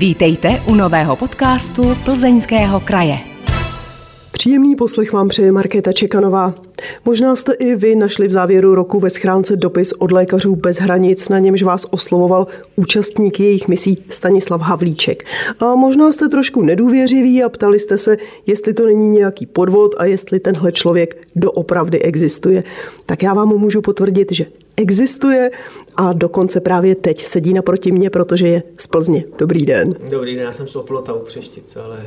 Vítejte u nového podcastu Plzeňského kraje. Příjemný poslech vám přeje Markéta Čekanová. Možná jste i vy našli v závěru roku ve schránce dopis od lékařů bez hranic, na němž vás oslovoval účastník jejich misí Stanislav Havlíček. A možná jste trošku nedůvěřiví a ptali jste se, jestli to není nějaký podvod a jestli tenhle člověk doopravdy existuje. Tak já vám můžu potvrdit, že existuje a dokonce právě teď sedí naproti mě, protože je z Plzně. Dobrý den. Dobrý den, já jsem z Oplota u Přeštice, ale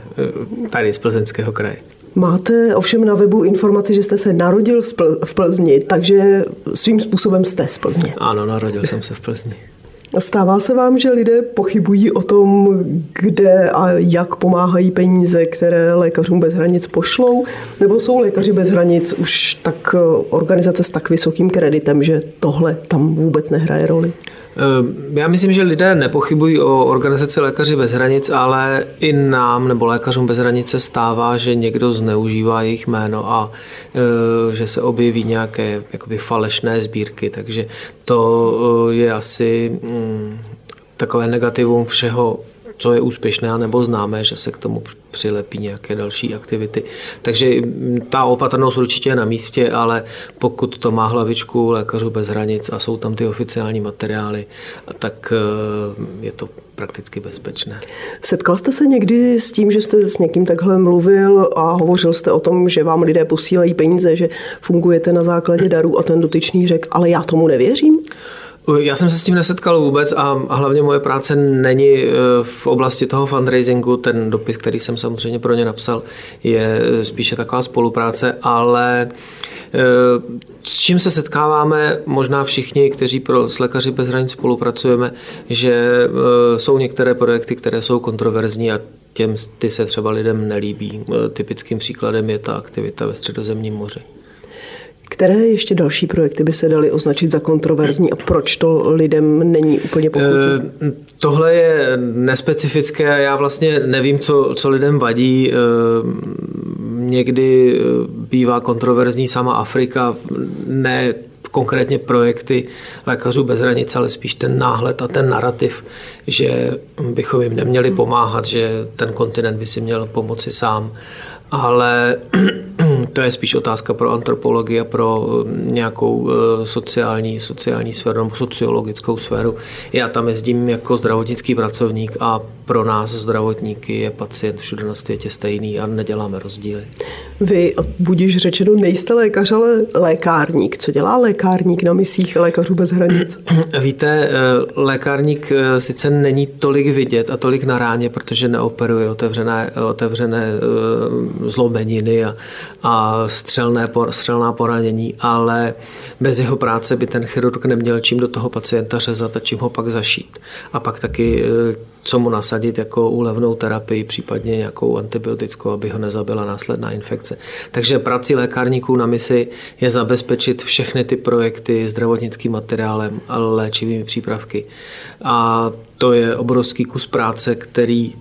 eh, tady z Plzeňského kraje. Máte ovšem na webu informaci, že jste se narodil v Plzni, takže svým způsobem jste z Plzně. Ano, narodil jsem se v Plzni. Stává se vám, že lidé pochybují o tom, kde a jak pomáhají peníze, které lékařům bez hranic pošlou? Nebo jsou lékaři bez hranic už tak organizace s tak vysokým kreditem, že tohle tam vůbec nehraje roli? Eh, já myslím, že lidé nepochybují o organizaci Lékaři bez hranic, ale i nám nebo Lékařům bez hranice stává, že někdo zneužívá jejich jméno a eh, že se objeví nějaké jakoby falešné sbírky, takže to eh, je asi mm, takové negativum všeho co je úspěšné nebo známé, že se k tomu přilepí nějaké další aktivity. Takže ta opatrnost určitě je na místě, ale pokud to má hlavičku lékařů bez hranic a jsou tam ty oficiální materiály, tak eh, je to prakticky bezpečné. Setkal jste se někdy s tím, že jste s někým takhle mluvil a hovořil jste o tom, že vám lidé posílají peníze, že fungujete na základě darů a ten dotyčný řekl, ale já tomu nevěřím? Já jsem se s tím nesetkal vůbec a hlavně moje práce není e, v oblasti toho fundraisingu. Ten dopis, který jsem samozřejmě pro ně napsal, je spíše taková spolupráce, ale e, s čím se setkáváme, možná všichni, kteří pro s Lékaři bez hranic spolupracujeme, že jsou některé projekty, které jsou kontroverzní a těm ty se třeba lidem nelíbí. Typickým příkladem je ta aktivita ve Středozemním moři. Které ještě další projekty by se daly označit za kontroverzní a proč to lidem není úplně pochutí? Eh, tohle je nespecifické a já vlastně nevím, co, co lidem vadí. Eh, někdy eh, bývá kontroverzní sama Afrika, ne konkrétně projekty Lékařů bez hranic, ale spíš ten náhled a ten narrativ, že bychom jim neměli pomáhat, že ten kontinent by si měl pomoci sám ale to je spíš otázka pro antropologii a pro eh, nějakou eh, sociální, sociální sféru nebo sociologickou sféru. Já tam jezdím jako zdravotnický pracovník a pro nás zdravotníky je pacient všude na světě stejný a neděláme rozdíly. Vy, budíš řečeno, nejste lékař, ale lékárník. Co dělá lékárník na misích Lékařů bez hranic? Víte, eh, lékárník sice není tolik vidět a tolik na ráně, protože neoperuje otevřené, otevřené zlomeniny a, a střelné, střelná poranění, ale bez jeho práce by ten chirurg neměl čím do toho pacienta řezat a čím ho pak zašít. A pak taky co mu nasadit jako úlevnou terapii, případně nějakou antibiotickou, aby ho nezabila následná infekce. Takže prací lékárníků na misi je zabezpečit všechny ty projekty zdravotnickým materiálem a léčivými přípravky. A to je obrovský kus práce, který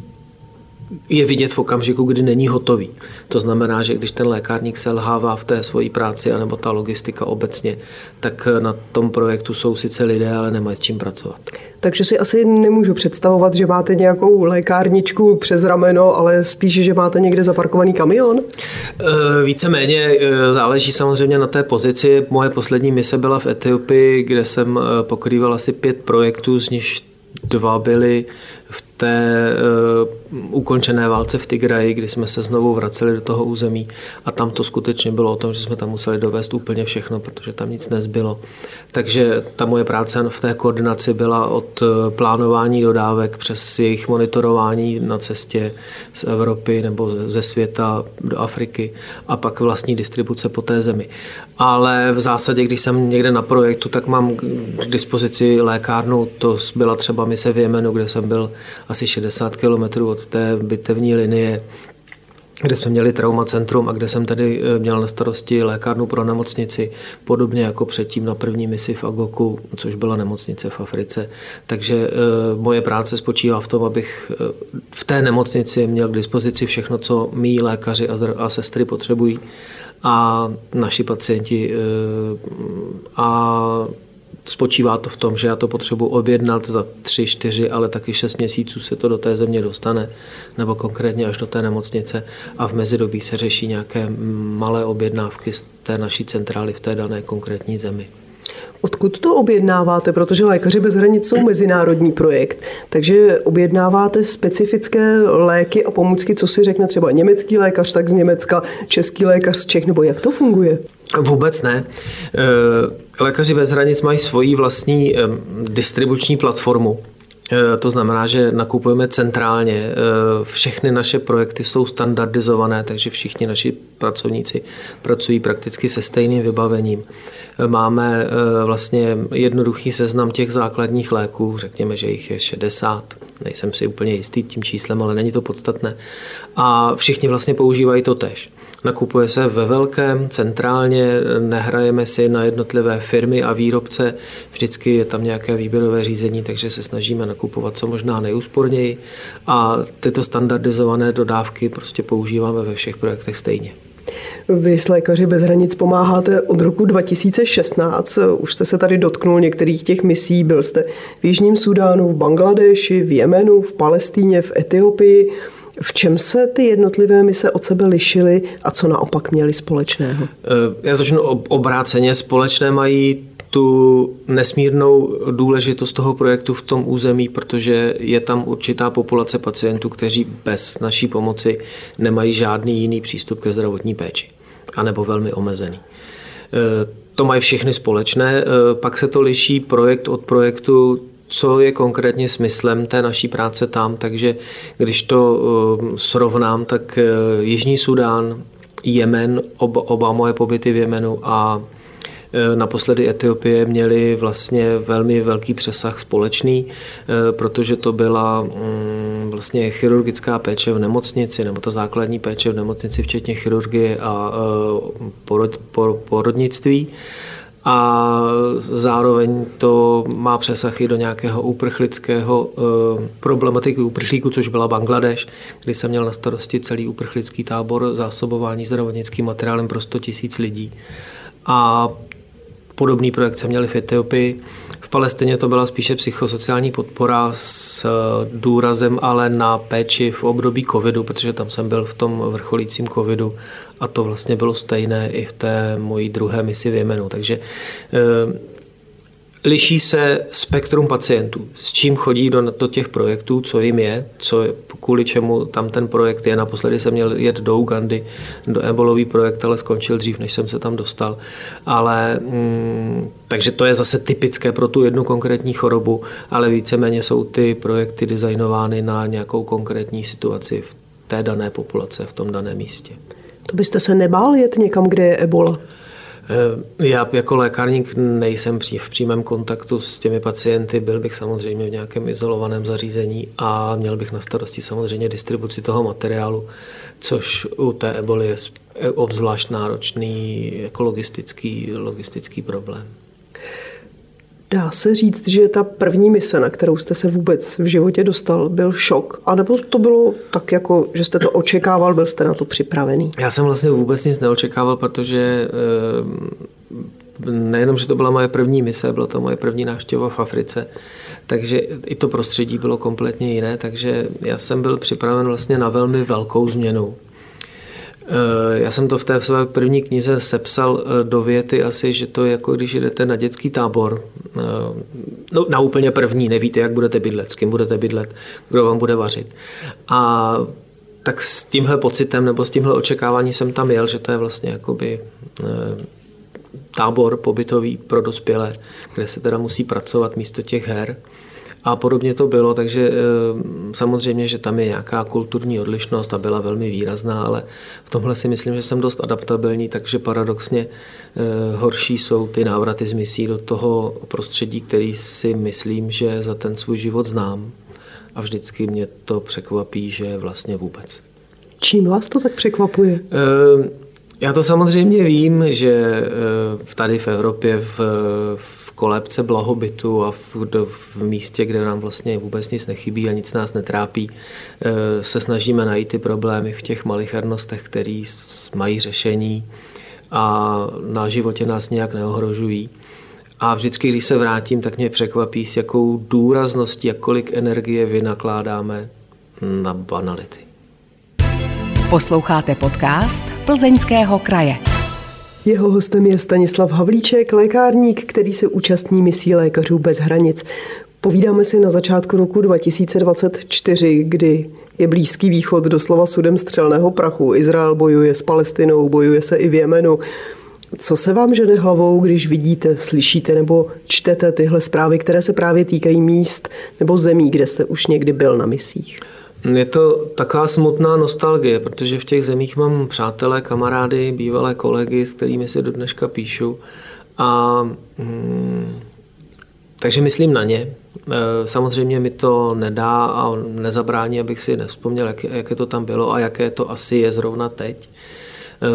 je vidět v okamžiku, kdy není hotový. To znamená, že když ten lékárník selhává v té svojí práci, anebo ta logistika obecně, tak na tom projektu jsou sice lidé, ale nemají čím pracovat. Takže si asi nemůžu představovat, že máte nějakou lékárničku přes rameno, ale spíš, že máte někde zaparkovaný kamion? E, víceméně e, záleží samozřejmě na té pozici. Moje poslední mise byla v Etiopii, kde jsem e, pokrýval asi pět projektů, z nich dva byly v té uh, ukončené válce v Tigraji, kdy jsme se znovu vraceli do toho území a tam to skutečně bylo o tom, že jsme tam museli dovést úplně všechno, protože tam nic nezbylo. Takže ta moje práce v té koordinaci byla od eh, plánování dodávek přes jejich monitorování na cestě z Evropy nebo ze světa do Afriky a pak vlastní distribuce po té zemi. Ale v zásadě, když jsem někde na projektu, tak mám k dispozici lékárnu, to byla třeba mise v Jemenu, kde jsem byl asi 60 km od té bitevní linie, kde jsme měli traumacentrum a kde jsem tady eh, měl na starosti lékárnu pro nemocnici, podobně jako předtím na první misi v Agoku, což byla nemocnice v Africe. Takže e, moje práce spočívá v tom, abych e, v té nemocnici měl k dispozici všechno, co mý lékaři a, sestry potřebují a naši pacienti a spočívá to v tom, že já to potřebuji objednat za tři, čtyři, ale taky šest měsíců se to do té země dostane, nebo konkrétně až do té nemocnice a v mezidobí se řeší nějaké malé objednávky z té naší centrály v té dané konkrétní zemi. Odkud to objednáváte? Protože Lékaři bez hranic jsou mezinárodní projekt, takže objednáváte specifické léky a pomůcky, co si řekne třeba německý lékař, tak z Německa, český lékař z Čech, nebo jak to funguje? Vůbec ne. Lékaři bez hranic mají svoji vlastní distribuční platformu, eh, to znamená, že nakupujeme centrálně. Eh, všechny naše projekty jsou standardizované, takže všichni naši pracovníci pracují prakticky se stejným vybavením. Máme vlastně jednoduchý seznam těch základních léků, řekněme, že jich je 60, nejsem si úplně jistý tím číslem, ale není to podstatné. A všichni vlastně používají to tež. Nakupuje se ve velkém, centrálně, nehrajeme si na jednotlivé firmy a výrobce, vždycky je tam nějaké výběrové řízení, takže se snažíme nakupovat co možná nejúsporněji a tyto standardizované dodávky prostě používáme ve všech projektech stejně. Vy s Lékaři bez hranic pomáháte od roku 2016. Už jste se tady dotknul některých těch misí. Byl jste v Jižním Sudánu, v Bangladeši, v Jemenu, v Palestíně, v Etiopii. V čem se ty jednotlivé mise od sebe lišily a co naopak měly společného? Eh, já začnu obráceně. Společné mají tu nesmírnou důležitost toho projektu v tom území, protože je tam určitá populace pacientů, kteří bez naší pomoci nemají žádný jiný přístup ke zdravotní péči, anebo velmi omezený. Eh, to mají všechny společné, eh, pak se to liší projekt od projektu co je konkrétně smyslem té naší práce tam, takže když to eh, srovnám, tak eh, Jižní Sudán, Jemen, oba, oba moje pobyty v Jemenu a eh, Naposledy Etiopie měli vlastně velmi velký přesah společný, protože to byla mm, vlastně chirurgická péče v nemocnici, nebo ta základní péče v nemocnici, včetně chirurgie a porodnictví a zároveň to má přesah i do nějakého uprchlického eh, problematiky uprchlíků, což byla Bangladeš, kdy jsem měl na starosti celý uprchlický tábor zásobování zdravotnickým materiálem pro 100 000 lidí. A podobný projekt jsem měli v Etiopii. Palestině to byla spíše psychosociální podpora s eh, důrazem ale na péči v období covidu, protože tam jsem byl v tom vrcholícím covidu a to vlastně bylo stejné i v té mojí druhé misi v Jemenu. Takže eh, Liší se spektrum pacientů, s čím chodí do, do těch projektů, co jim je, co, kvůli čemu tam ten projekt je. Naposledy jsem měl jet do Ugandy, do ebolový projekt, ale skončil dřív, než jsem se tam dostal. Ale mm, takže to je zase typické pro tu jednu konkrétní chorobu, ale víceméně jsou ty projekty designovány na nějakou konkrétní situaci v té dané populace, v tom daném místě. To byste se nebál jet někam, kde je ebola? Eh, já jako lékárník nejsem v přímém kontaktu s těmi pacienty, byl bych samozřejmě v nějakém izolovaném zařízení a měl bych na starosti samozřejmě distribuci toho materiálu, což u té eboli je obzvlášť náročný jako logistický, logistický problém. Dá se říct, že ta první mise, na kterou jste se vůbec v životě dostal, byl šok? A nebo to bylo tak, jako, že jste to očekával, byl jste na to připravený? Já jsem vlastně vůbec nic neočekával, protože eh, nejenom, že to byla moje první mise, byla to moje první návštěva v Africe, takže i to prostředí bylo kompletně jiné, takže já jsem byl připraven vlastně na velmi velkou změnu. Eh, já jsem to v té své první knize sepsal eh, do věty asi, že to je jako když jdete na dětský tábor, eh, no, na úplně první, nevíte, jak budete bydlet, s kým budete bydlet, kdo vám bude vařit. A tak s tímhle pocitem nebo s tímhle očekávání jsem tam jel, že to je vlastně jakoby tábor pobytový pro dospělé, kde se teda musí pracovat místo těch her. A podobně to bylo, takže eh, samozřejmě, že tam je nějaká kulturní odlišnost a byla velmi výrazná, ale v tomhle si myslím, že jsem dost adaptabilní, takže paradoxně eh, horší jsou ty návraty z misí do toho prostředí, který si myslím, že za ten svůj život znám. A vždycky mě to překvapí, že vlastně vůbec. Čím vás to tak překvapuje? Eh, já to samozřejmě vím, že tady v Evropě v, v kolébce blahobytu a v, v místě, kde nám vlastně vůbec nic nechybí a nic nás netrápí, eh, se snažíme najít ty problémy v těch malichernostech, které mají řešení a na životě nás nějak neohrožují. A vždycky, když se vrátím, tak mě překvapí, s jakou důrazností a kolik energie vynakládáme na banality. Posloucháte podcast Plzeňského kraje. Jeho hostem je Stanislav Havlíček, lékárník, který se účastní misí lékařů bez hranic. Povídáme si na začátku roku 2024, kdy je Blízký východ doslova sudem střelného prachu. Izrael bojuje s Palestinou, bojuje se i v Jemenu. Co se vám žene hlavou, když vidíte, slyšíte nebo čtete tyhle zprávy, které se právě týkají míst nebo zemí, kde jste už někdy byl na misích? Je to taková smutná nostalgie, protože v těch zemích mám přátelé, kamarády, bývalé kolegy, s kterými si do dneška píšu. A hmm, takže myslím na ně. E, samozřejmě mi to nedá a nezabrání, abych si nevzpomněl, jak, jaké to tam bylo a jaké to asi je zrovna teď.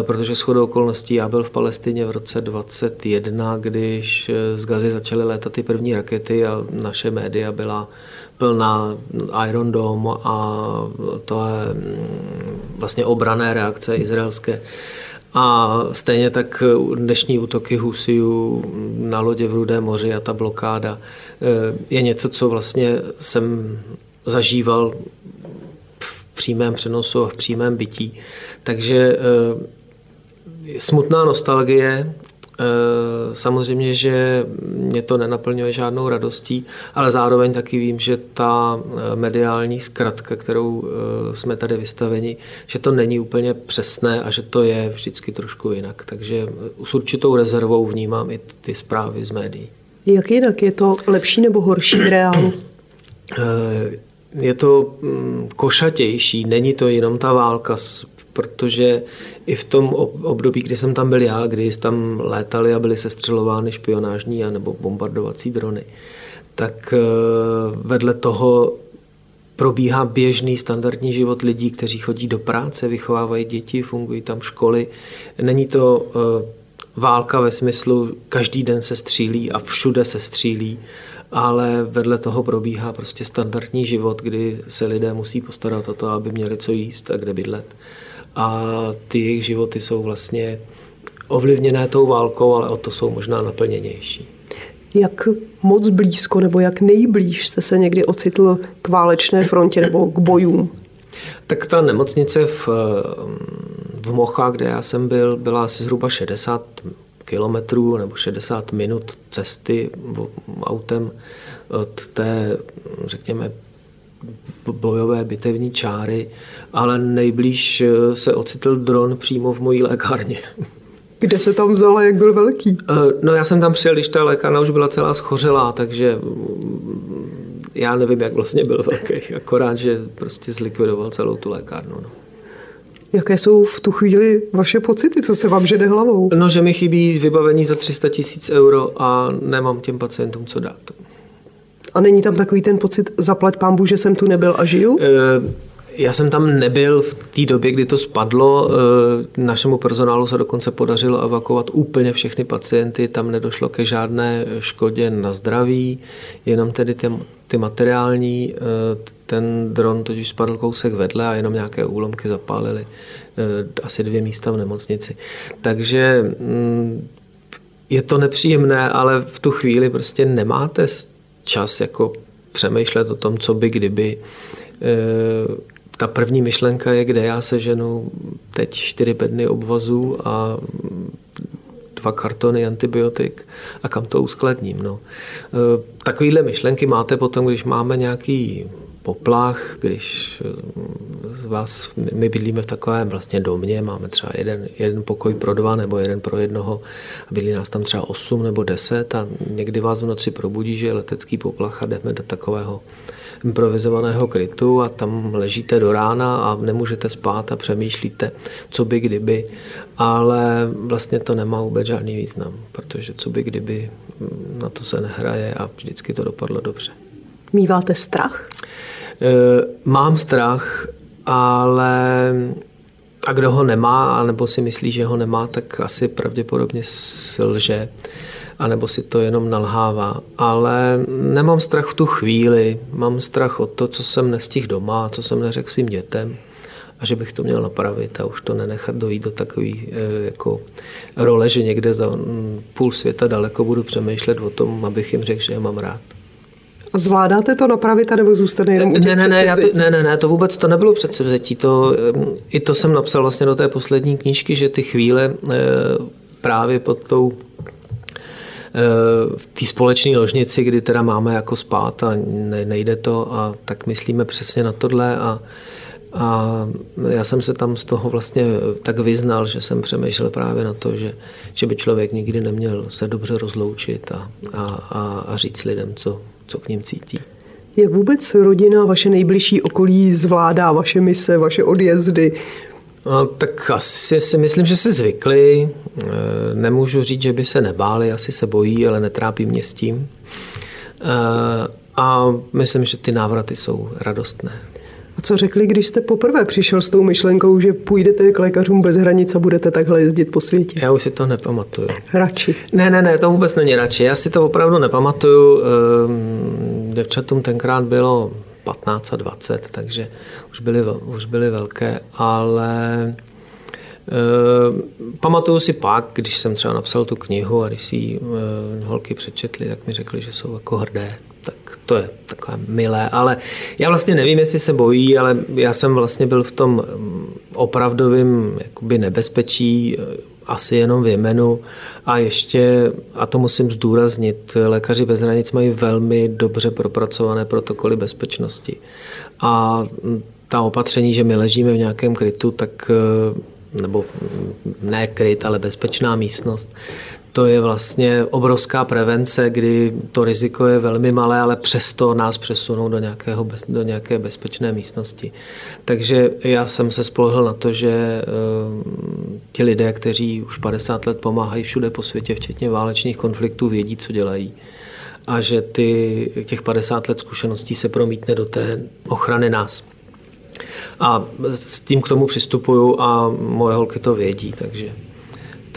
E, protože shodou okolností já byl v Palestině v roce 2021, když e, z Gazy začaly létat ty první rakety a naše média byla plná Iron Dome a to je mm, vlastně obrané reakce izraelské. A stejně tak dnešní útoky Husiů na lodě v Rudé moři a ta blokáda eh, je něco, co vlastně jsem zažíval v přímém přenosu a v přímém bytí. Takže eh, smutná nostalgie, Eh, samozřejmě, že mě to nenaplňuje žádnou radostí, ale zároveň taky vím, že ta eh, mediální zkratka, kterou eh, jsme tady vystaveni, že to není úplně přesné a že to je vždycky trošku jinak. Takže s určitou rezervou vnímám i ty zprávy z médií. Jak jinak? Je to lepší nebo horší v reálu? Je to mm, košatější, není to jenom ta válka protože i v tom období, kdy jsem tam byl já, kdy tam létali a byly sestřelovány špionážní a nebo bombardovací drony, tak eh, vedle toho probíhá běžný standardní život lidí, kteří chodí do práce, vychovávají děti, fungují tam školy. Není to eh, válka ve smyslu, každý den se střílí a všude se střílí, ale vedle toho probíhá prostě standardní život, kdy se lidé musí postarat o to, aby měli co jíst a kde bydlet a ty jejich životy jsou vlastně ovlivněné tou válkou, ale o to jsou možná naplněnější. Jak moc blízko nebo jak nejblíž jste se někdy ocitl k válečné frontě nebo k bojům? Tak ta nemocnice v, v Mocha, kde já jsem byl, byla asi zhruba 60 kilometrů nebo 60 minut cesty autem od té, řekněme, bojové bitevní čáry, ale nejblíž eh, se ocitl dron přímo v mojí lékárně. Kde se tam vzala, jak byl velký? Eh, no já jsem tam přijel, když ta lékárna už byla celá schořelá, takže mm, já nevím, jak vlastně byl velký. Akorát, že prostě zlikvidoval celou tu lékárnu. No. Jaké jsou v tu chvíli vaše pocity? Co se vám žene hlavou? No, že mi chybí vybavení za 300 tisíc euro a nemám těm pacientům co dát. A není tam takový ten pocit, zaplať pámbu, že jsem tu nebyl a žiju? E- já jsem tam nebyl v té době, kdy to spadlo. Eh, našemu personálu se dokonce podařilo evakuovat úplně všechny pacienty. Tam nedošlo ke žádné škodě na zdraví, jenom tedy ty, ty materiální. Eh, ten dron totiž spadl kousek vedle a jenom nějaké úlomky zapálily asi dvě místa v nemocnici. Takže mm, je to nepříjemné, ale v tu chvíli prostě nemáte čas jako přemýšlet o tom, co by kdyby. E, ta první myšlenka je, kde já seženu teď čtyři bedny obvazů a dva kartony antibiotik a kam to uskladním. No. E, takovýhle myšlenky máte potom, když máme nějaký poplach, když eh, vás, my bydlíme v takovém vlastně domě, máme třeba jeden, jeden pokoj pro dva nebo jeden pro jednoho a bydlí nás tam třeba osm nebo deset a někdy vás v noci probudí, že je letecký poplach a jdeme do takového improvizovaného krytu a tam ležíte do rána a nemůžete spát a přemýšlíte, co by kdyby, ale vlastně to nemá vůbec žádný význam, protože co by kdyby mm, na to se nehraje a vždycky to dopadlo dobře. Míváte strach? Eh, mám strach, ale a kdo ho nemá, anebo si myslí, že ho nemá, tak asi pravděpodobně lže, anebo si to jenom nalhává. Ale nemám strach v tu chvíli, mám strach o to, co jsem nestihl doma, co jsem neřekl svým dětem a že bych to měl napravit a už to nenechat dojít do takové jako role, že někde za mm, půl světa daleko budu přemýšlet o tom, abych jim řekl, že je mám rád. A zvládáte to napravit, nebo zůstane jenom ne, ne, ne, já to, ne, ne, ne, to vůbec to nebylo předsevzetí. To, I to jsem napsal vlastně do té poslední knížky, že ty chvíle právě pod tou v té společné ložnici, kdy teda máme jako spát a nejde to, a tak myslíme přesně na tohle a, a já jsem se tam z toho vlastně tak vyznal, že jsem přemýšlel právě na to, že, že by člověk nikdy neměl se dobře rozloučit a, a, a, a říct lidem, co, co k ním cítí. Jak vůbec rodina, vaše nejbližší okolí zvládá vaše mise, vaše odjezdy? No, tak asi si myslím, že se zvykli. E, nemůžu říct, že by se nebáli, asi se bojí, ale netrápí mě s tím. E, a myslím, že ty návraty jsou radostné. A co řekli, když jste poprvé přišel s tou myšlenkou, že půjdete k lékařům bez hranic a budete takhle jezdit po světě? Já už si to nepamatuju. Radši. Ne, ne, ne, to vůbec není radši. Já si to opravdu nepamatuju. Ehm, Devčatům tenkrát bylo 15 a 20, takže už byly, už byly velké, ale Uh, pamatuju si pak, když jsem třeba napsal tu knihu a když si ji uh, holky přečetly, tak mi řekli, že jsou jako hrdé. Tak to je takové milé, ale já vlastně nevím, jestli se bojí, ale já jsem vlastně byl v tom mm, opravdovém jakoby nebezpečí asi jenom v Jemenu. A ještě, a to musím zdůraznit, lékaři bez hranic mají velmi dobře propracované protokoly bezpečnosti. A ta opatření, že my ležíme v nějakém krytu, tak nebo ne kryt, ale bezpečná místnost, to je vlastně obrovská prevence, kdy to riziko je velmi malé, ale přesto nás přesunou do, nějakého, do nějaké bezpečné místnosti. Takže já jsem se spolehl na to, že uh, ti lidé, kteří už 50 let pomáhají všude po světě, včetně válečných konfliktů, vědí, co dělají a že ty, těch 50 let zkušeností se promítne do té ochrany nás. A s tím k tomu přistupuju a moje holky to vědí, takže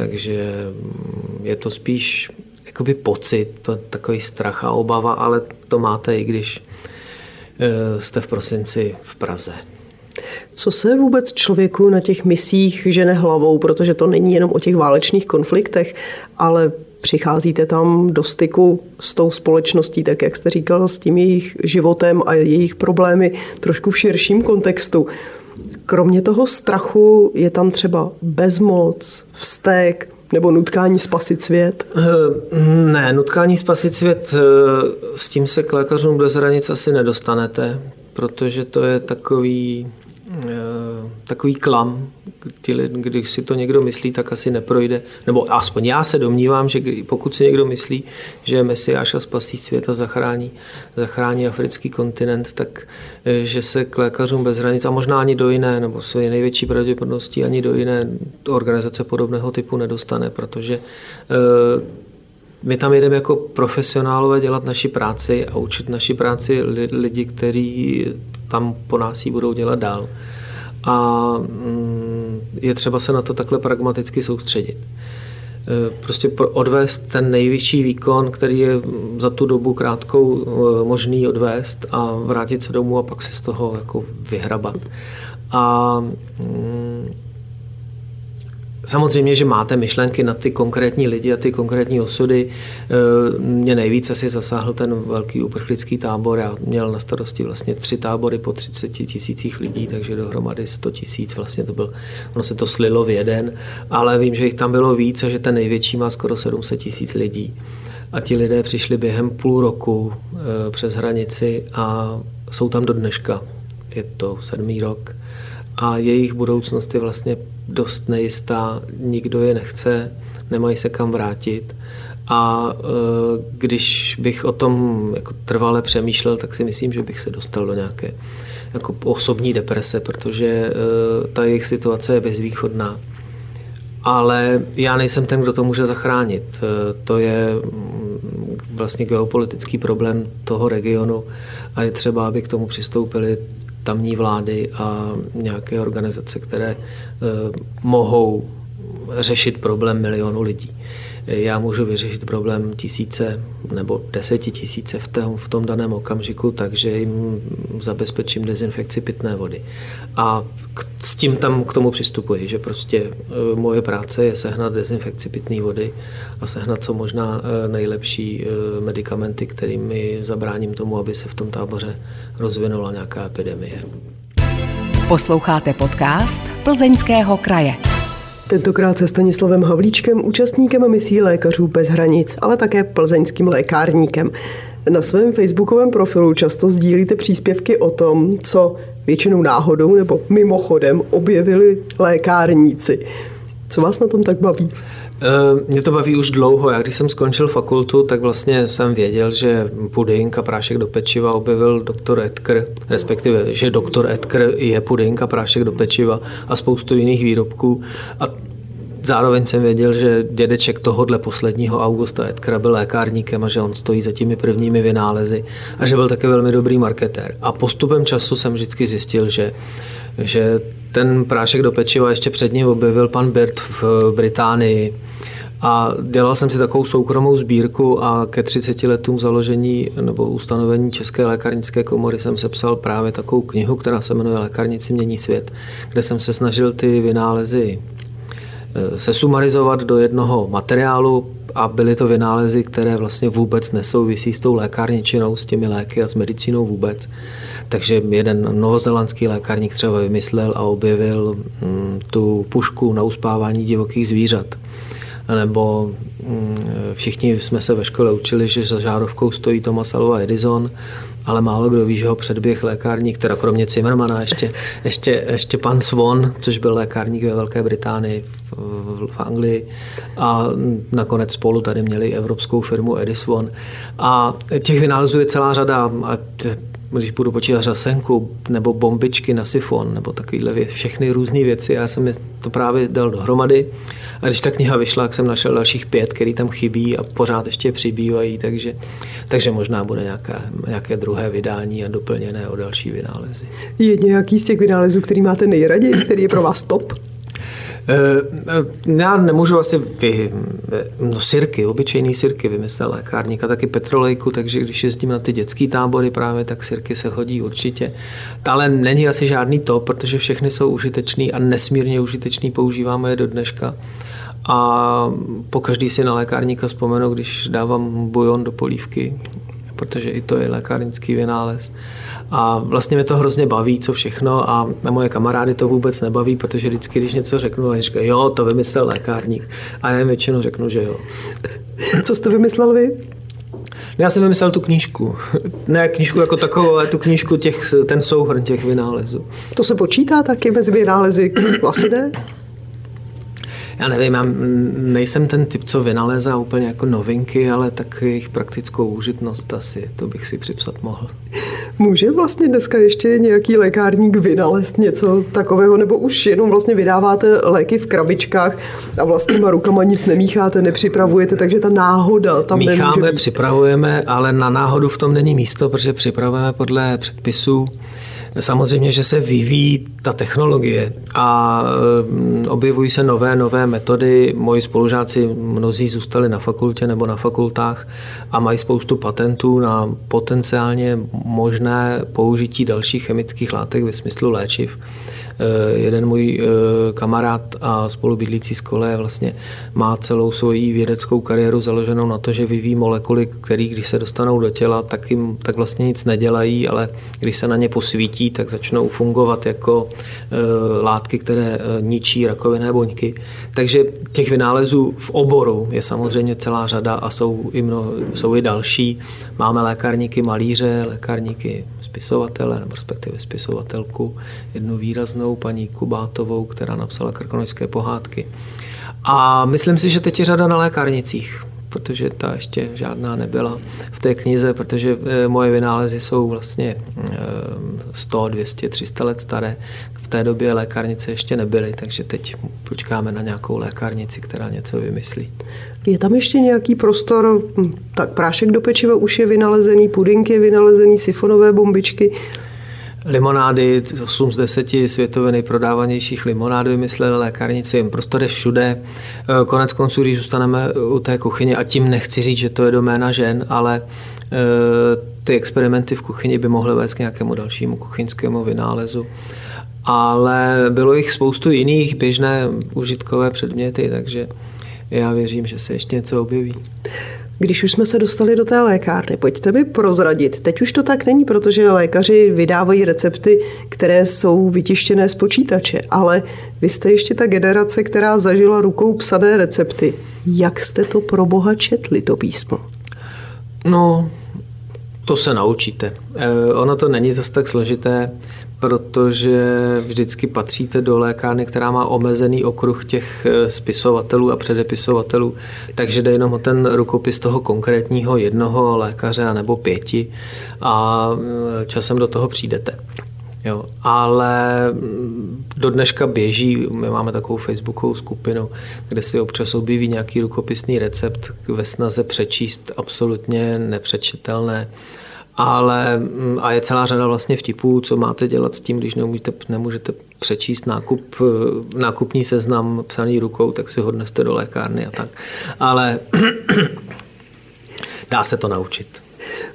takže mm, je to spíš jakoby pocit, to, takový strach a obava, ale to máte i když e, jste v prosinci v Praze. Co se vůbec člověku na těch misích žene hlavou, protože to není jenom o těch válečných konfliktech, ale přicházíte tam do styku s tou společností, tak jak jste říkal, s tím jejich životem a jejich problémy trošku v širším kontextu. Kromě toho strachu je tam třeba bezmoc, vztek nebo nutkání spasit svět? Eh, ne, nutkání spasit svět, eh, s tím se k lékařům bez hranic asi nedostanete, protože to je takový Eh, takový klam, když si to někdo myslí, tak asi neprojde. Nebo aspoň já se domnívám, že pokud si někdo myslí, že Mesiáš a spasí svět a zachrání, zachrání africký kontinent, tak eh, že se k lékařům bez hranic a možná ani do jiné, nebo své největší pravděpodobností ani do jiné organizace podobného typu nedostane, protože eh, my tam jdeme jako profesionálové dělat naši práci a učit naši práci lidi, kteří tam po nás ji budou dělat dál. A mm, je třeba se na to takhle pragmaticky soustředit. E, prostě odvést ten nejvyšší výkon, který je za tu dobu krátkou e, možný odvést a vrátit se domů a pak se z toho jako vyhrabat. A mm, Samozřejmě, že máte myšlenky na ty konkrétní lidi a ty konkrétní osudy. E, mě nejvíc asi zasáhl ten velký uprchlický tábor. Já měl na starosti vlastně tři tábory po 30 tisících lidí, takže dohromady 100 tisíc. Vlastně to byl, ono se to slilo v jeden, ale vím, že jich tam bylo víc a že ten největší má skoro 700 tisíc lidí. A ti lidé přišli během půl roku e, přes hranici a jsou tam do dneška. Je to sedmý rok a jejich budoucnost je vlastně dost nejistá, nikdo je nechce, nemají se kam vrátit. A e, když bych o tom jako trvale přemýšlel, tak si myslím, že bych se dostal do nějaké jako osobní deprese, protože e, ta jejich situace je bezvýchodná. Ale já nejsem ten, kdo to může zachránit. E, to je mm, vlastně geopolitický problém toho regionu a je třeba, aby k tomu přistoupili tamní vlády a nějaké organizace, které eh, mohou řešit problém milionu lidí já můžu vyřešit problém tisíce nebo desetitisíce v tom, v tom daném okamžiku, takže jim zabezpečím dezinfekci pitné vody. A k, s tím tam k tomu přistupuji, že prostě e, moje práce je sehnat dezinfekci pitné vody a sehnat co možná e, nejlepší e, medicamenty, kterými zabráním tomu, aby se v tom táboře rozvinula nějaká epidemie. Posloucháte podcast Plzeňského kraje. Tentokrát se Stanislavem Havlíčkem, účastníkem misí Lékařů bez hranic, ale také plzeňským lékárníkem. Na svém facebookovém profilu často sdílíte příspěvky o tom, co většinou náhodou nebo mimochodem objevili lékárníci. Co vás na tom tak baví? Eh, mě to baví už dlouho. Já když jsem skončil fakultu, tak vlastně jsem věděl, že puding a prášek do pečiva objevil doktor Edker, respektive, že doktor Edker je puding a prášek do pečiva a spoustu jiných výrobků. A Zároveň jsem věděl, že dědeček tohohle posledního Augusta Edkera byl lékárníkem a že on stojí za těmi prvními vynálezy a že byl také velmi dobrý marketér. A postupem času jsem vždycky zjistil, že, že ten prášek do pečiva ještě před ním objevil pan Bert v Británii, a dělal jsem si takovou soukromou sbírku a ke 30 letům založení nebo ustanovení České lékárnické komory jsem sepsal právě takovou knihu, která se jmenuje Lékárnici mění svět, kde jsem se snažil ty vynálezy eh, se sumarizovat do jednoho materiálu a byly to vynálezy, které vlastně vůbec nesouvisí s tou lékárničinou, s těmi léky a s medicínou vůbec. Takže jeden novozelandský lékárník třeba vymyslel a objevil mm, tu pušku na uspávání divokých zvířat nebo mm, všichni jsme se ve škole učili, že za žárovkou stojí Thomas Alva Edison, ale málo kdo ví, že ho předběh lékárník, teda kromě Zimmermana, ještě, ještě, ještě pan Swan, což byl lékárník ve Velké Británii, v, v Anglii a nakonec spolu tady měli evropskou firmu Edison. A těch vynálezů je celá řada, a když budu počítat řasenku nebo bombičky na sifon nebo takovéhle věc, všechny různé věci. Já jsem to právě dal dohromady a když ta kniha vyšla, tak jsem našel dalších pět, který tam chybí a pořád ještě přibývají, takže, takže možná bude nějaké, nějaké druhé vydání a doplněné o další vynálezy. Je nějaký z těch vynálezů, který máte nejraději, který je pro vás top? Eh, já nemůžu asi vy, no sirky, obyčejný sirky vymyslel lékárník a taky petrolejku, takže když jezdím na ty dětské tábory právě, tak sirky se hodí určitě. Ale není asi žádný to, protože všechny jsou užitečný a nesmírně užitečný, používáme je do dneška. A po každý si na lékárníka vzpomenu, když dávám bujon do polívky, protože i to je lékárnický vynález. A vlastně mě to hrozně baví, co všechno a moje kamarády to vůbec nebaví, protože vždycky, když něco řeknu, a říkají, jo, to vymyslel lékárník. A já většinou řeknu, že jo. Co jste vymyslel vy? Já jsem vymyslel tu knížku. Ne knížku jako takovou, ale tu knížku, těch, ten souhrn těch vynálezů. To se počítá taky mezi vynálezy? Asi ne? Já nevím, já nejsem ten typ, co vynalézá úplně jako novinky, ale tak jejich praktickou užitnost asi, to bych si připsat mohl. Může vlastně dneska ještě nějaký lékárník vynalézt něco takového, nebo už jenom vlastně vydáváte léky v krabičkách a vlastníma rukama nic nemícháte, nepřipravujete, takže ta náhoda tam Mícháme, nemůže být. připravujeme, ale na náhodu v tom není místo, protože připravujeme podle předpisů Samozřejmě, že se vyvíjí ta technologie a mm, objevují se nové, nové metody. Moji spolužáci mnozí zůstali na fakultě nebo na fakultách a mají spoustu patentů na potenciálně možné použití dalších chemických látek ve smyslu léčiv. Eh, jeden můj eh, kamarád a spolubydlící z kole vlastně má celou svoji vědeckou kariéru založenou na to, že vyvíjí molekuly, které když se dostanou do těla, tak jim tak vlastně nic nedělají, ale když se na ně posvítí, tak začnou fungovat jako eh, látky, které ničí rakovinné buňky. Takže těch vynálezů v oboru je samozřejmě celá řada a jsou i, mno, jsou i další. Máme lékárníky malíře, lékárníky spisovatele, nebo respektive spisovatelku, jednu výraznou paní Kubátovou, která napsala krkonožské pohádky. A myslím si, že teď je řada na lékárnicích, protože ta ještě žádná nebyla v té knize, protože eh, moje vynálezy jsou vlastně 100, 200, 300 let staré. V té době lékárnice ještě nebyly, takže teď počkáme na nějakou lékárnici, která něco vymyslí. Je tam ještě nějaký prostor, hm, tak prášek do pečiva už je vynalezený, pudink je vynalezený, sifonové bombičky. Limonády, 8 z 10 světově nejprodávanějších limonád vymysleli lékárnici, prostě jde všude. Eh, konec konců, když zůstaneme u té kuchyně, a tím nechci říct, že to je doména žen, ale eh, ty experimenty v kuchyni by mohly vést k nějakému dalšímu kuchyňskému vynálezu. Ale bylo jich spoustu jiných běžné užitkové předměty, takže já věřím, že se ještě něco objeví. Když už jsme se dostali do té lékárny, pojďte mi prozradit. Teď už to tak není, protože lékaři vydávají recepty, které jsou vytištěné z počítače, ale vy jste ještě ta generace, která zažila rukou psané recepty. Jak jste to pro boha četli, to písmo? No, to se naučíte. E, ono to není zase tak složité protože vždycky patříte do lékárny, která má omezený okruh těch eh, spisovatelů a předepisovatelů, takže jde jenom o ten rukopis toho konkrétního jednoho lékaře nebo pěti a eh, časem do toho přijdete. Jo, ale mm, do dneška běží, my máme takovou facebookovou skupinu, kde si občas objeví nějaký rukopisný recept ve snaze přečíst absolutně nepřečitelné ale mm, a je celá řada vlastně vtipů, co máte dělat s tím, když neumíte, nemůžete přečíst nákup, eh, nákupní seznam psaný rukou, tak si ho dneste do lékárny a tak. Ale dá se to naučit.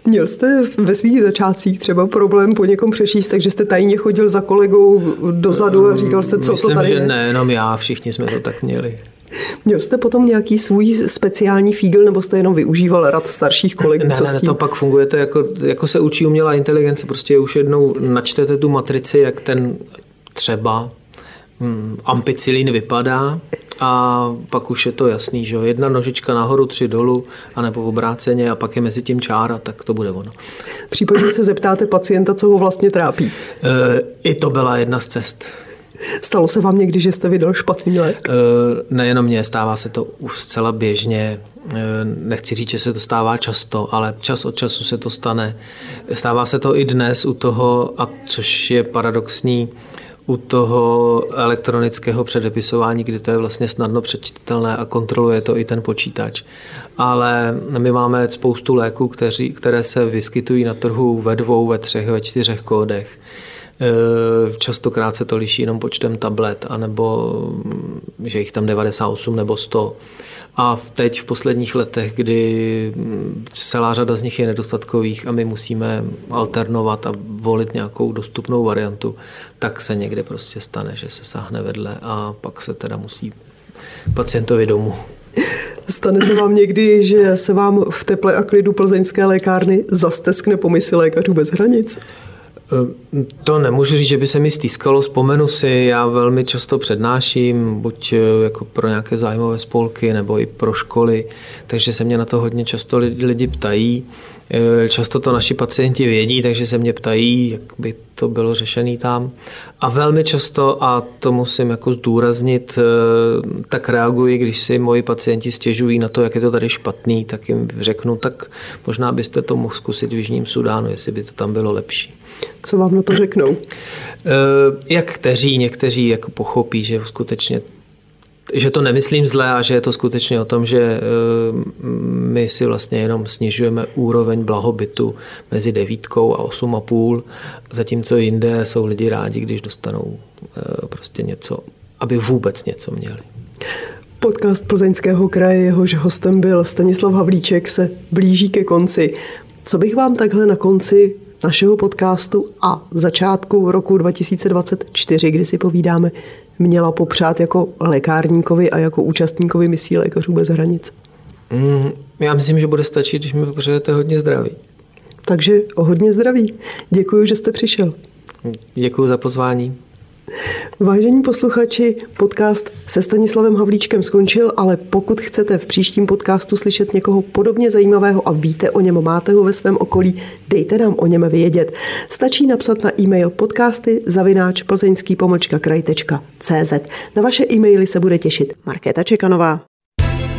Měl jste ve svých začátcích třeba problém po někom přečíst, takže jste tajně chodil za kolegou dozadu a říkal jste, co Myslím, to tady že je? ne, jenom já, všichni jsme to tak měli. Měl jste potom nějaký svůj speciální fígl, nebo jste jenom využíval rad starších kolegů? Ne, co ne, ne, to pak funguje to jako, jako se učí umělá inteligence, prostě už jednou načtete tu matrici, jak ten třeba hmm, ampicilín vypadá a pak už je to jasný, že jo, jedna nožička nahoru, tři dolů, anebo obráceně a pak je mezi tím čára, tak to bude ono. Případně se zeptáte pacienta, co ho vlastně trápí. E, I to byla jedna z cest. Stalo se vám někdy, že jste vydal špatný lék? E, nejenom mě, stává se to už zcela běžně. E, nechci říct, že se to stává často, ale čas od času se to stane. Stává se to i dnes u toho, a což je paradoxní, u toho elektronického předepisování, kdy to je vlastně snadno přečitelné a kontroluje to i ten počítač. Ale my máme spoustu léků, které se vyskytují na trhu ve dvou, ve třech, ve čtyřech kódech. Častokrát se to liší jenom počtem tablet, anebo že jich tam 98 nebo 100. A teď v posledních letech, kdy celá řada z nich je nedostatkových a my musíme alternovat a volit nějakou dostupnou variantu, tak se někde prostě stane, že se sáhne vedle a pak se teda musí pacientovi domů. Stane se vám někdy, že se vám v teple a klidu plzeňské lékárny zasteskne pomysl lékařů bez hranic? To nemůžu říct, že by se mi stýskalo. Vzpomenu si, já velmi často přednáším, buď eh, jako pro nějaké zájmové spolky, nebo i pro školy, takže se mě na to hodně často lidi ptají. Eh, často to naši pacienti vědí, takže se mě ptají, jak by to bylo řešené tam. A velmi často, a to musím jako zdůraznit, eh, tak reaguji, když si moji pacienti stěžují na to, jak je to tady špatný, tak jim řeknu, tak možná byste to mohl zkusit v Jižním Sudánu, jestli by to tam bylo lepší. Co vám na to řeknou? Eh, jak kteří, někteří jako pochopí, že skutečně že to nemyslím zle a že je to skutečně o tom, že eh, my si vlastně jenom snižujeme úroveň blahobytu mezi devítkou a osm a půl, zatímco jinde jsou lidi rádi, když dostanou eh, prostě něco, aby vůbec něco měli. Podcast Plzeňského kraje, jehož hostem byl Stanislav Havlíček, se blíží ke konci. Co bych vám takhle na konci našeho podcastu a začátku roku 2024, kdy si povídáme, měla popřát jako lékárníkovi a jako účastníkovi misí Lékařů bez hranic? Mm, já myslím, že bude stačit, když mi popřejete hodně zdraví. Takže o hodně zdraví. Děkuji, že jste přišel. Děkuji za pozvání. Vážení posluchači, podcast se Stanislavem Havlíčkem skončil, ale pokud chcete v příštím podcastu slyšet někoho podobně zajímavého a víte o něm, máte ho ve svém okolí, dejte nám o něm vědět. Stačí napsat na e-mail podcasty zavináč plzeňský kraj.cz. Na vaše e-maily se bude těšit Markéta Čekanová.